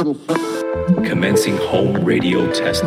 Commencing home radio test.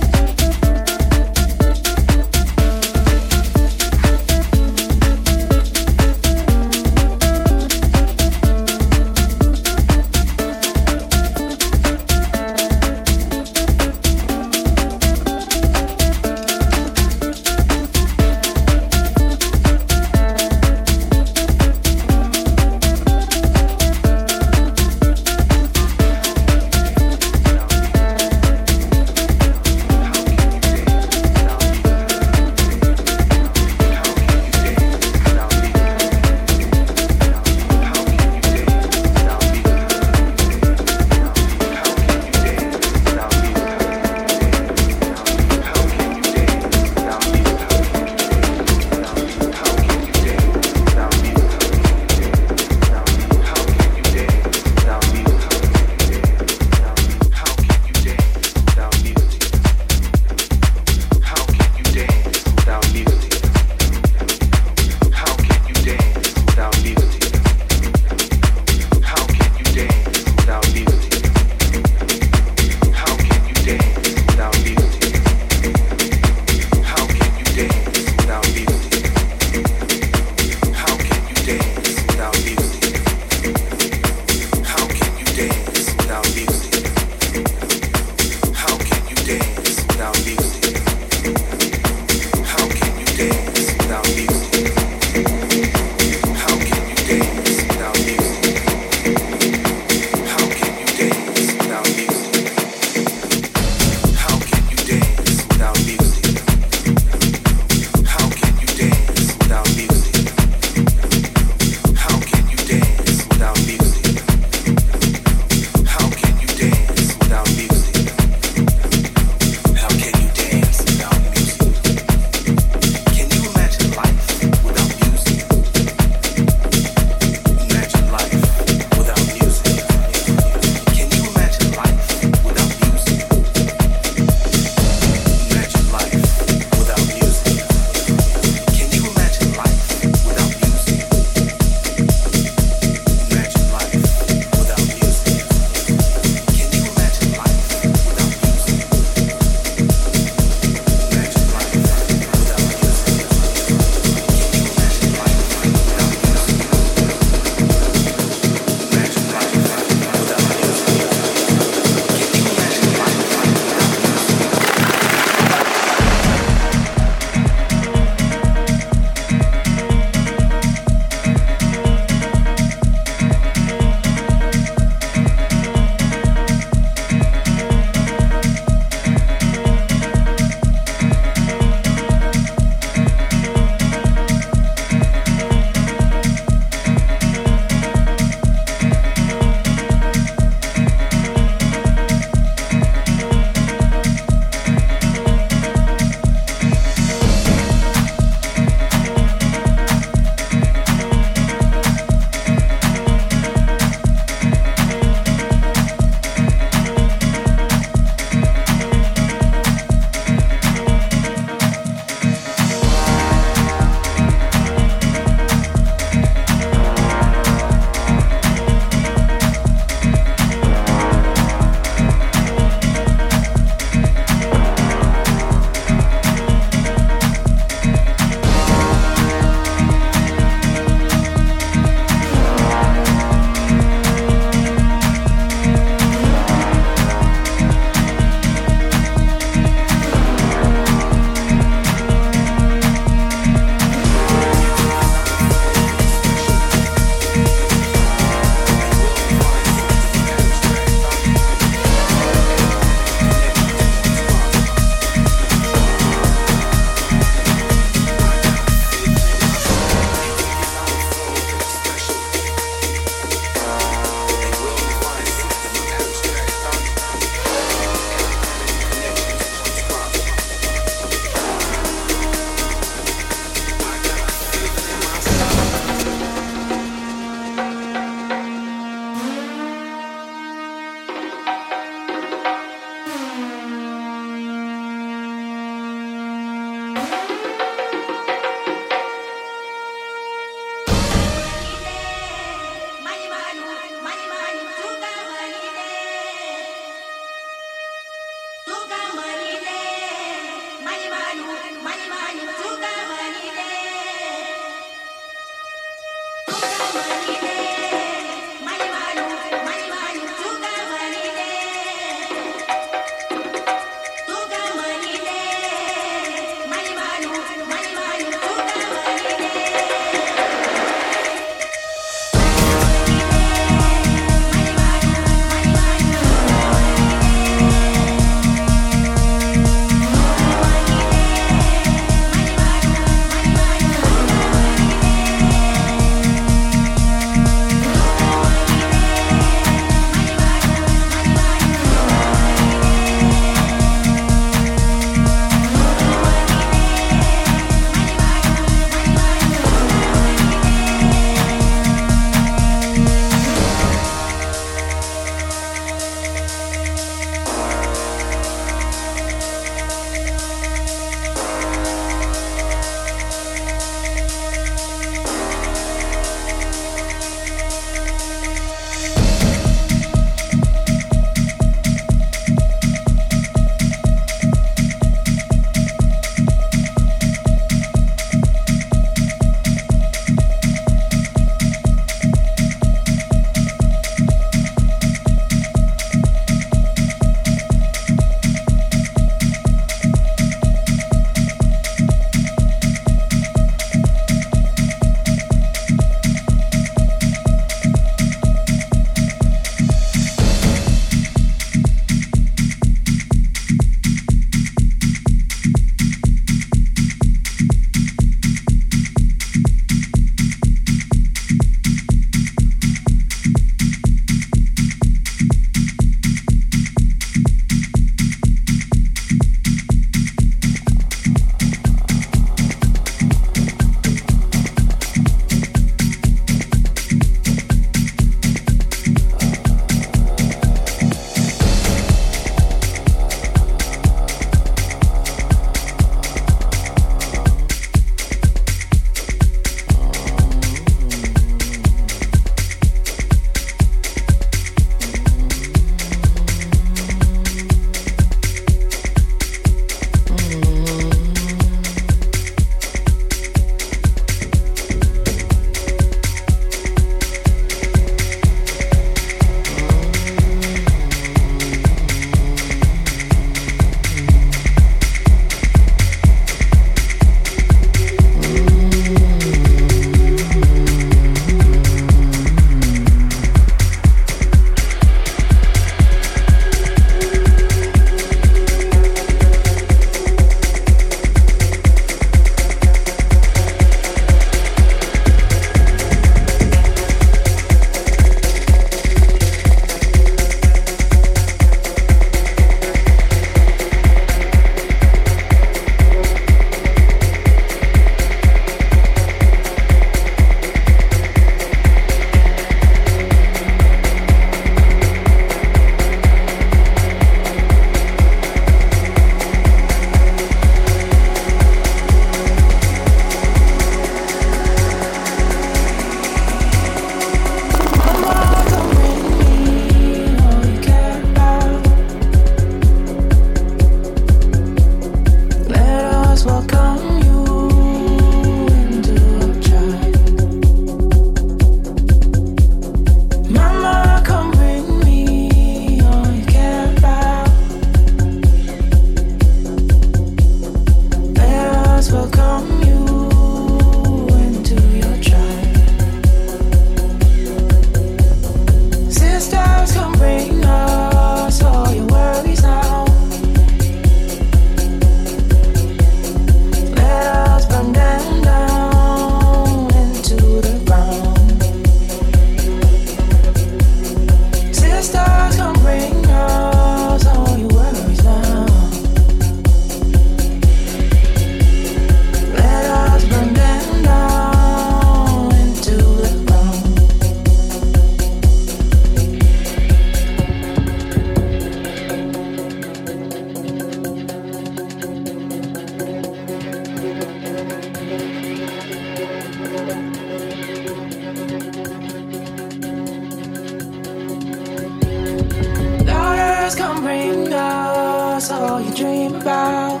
Dream about.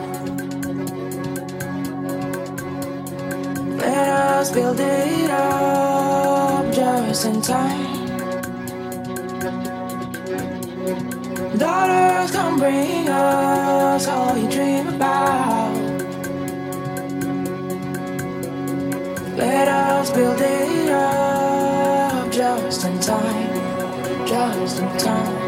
Let us build it up just in time. Daughters, come bring us all you dream about. Let us build it up just in time, just in time.